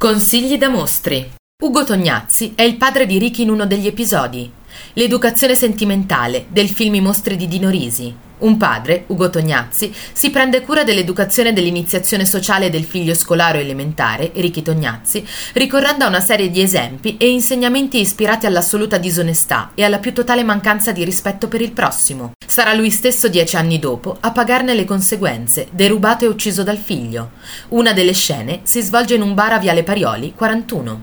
Consigli da mostri. Ugo Tognazzi è il padre di Ricky in uno degli episodi. L'educazione sentimentale del film I mostri di Dino Risi. Un padre, Ugo Tognazzi, si prende cura dell'educazione e dell'iniziazione sociale del figlio scolaro elementare, Ricky Tognazzi, ricorrendo a una serie di esempi e insegnamenti ispirati all'assoluta disonestà e alla più totale mancanza di rispetto per il prossimo. Sarà lui stesso dieci anni dopo a pagarne le conseguenze, derubato e ucciso dal figlio. Una delle scene si svolge in un bar a Viale Parioli, 41.